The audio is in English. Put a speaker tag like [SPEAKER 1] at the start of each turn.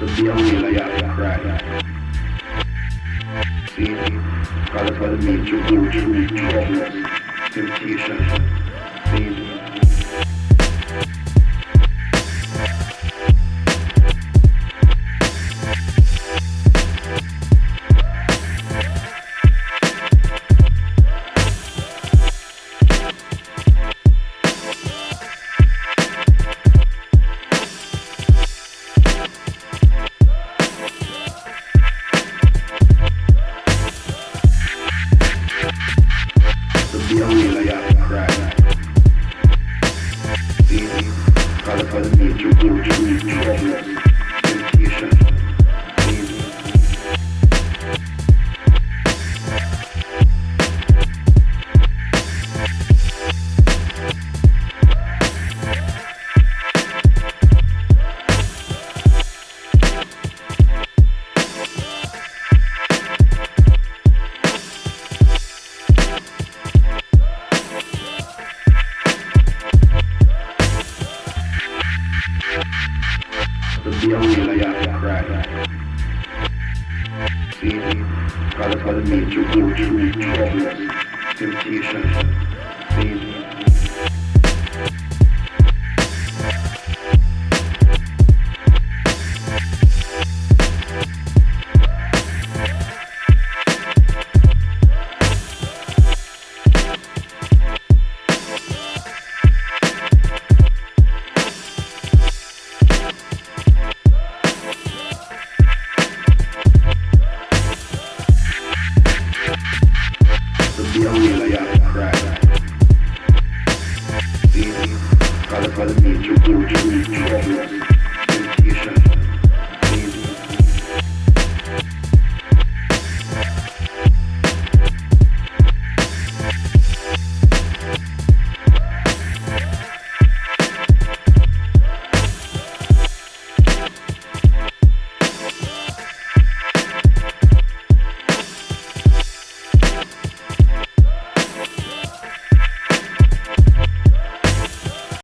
[SPEAKER 1] to be a have to cry. See, to temptation. görüşmek üzere. To be a whale, you have temptation. I by the nature,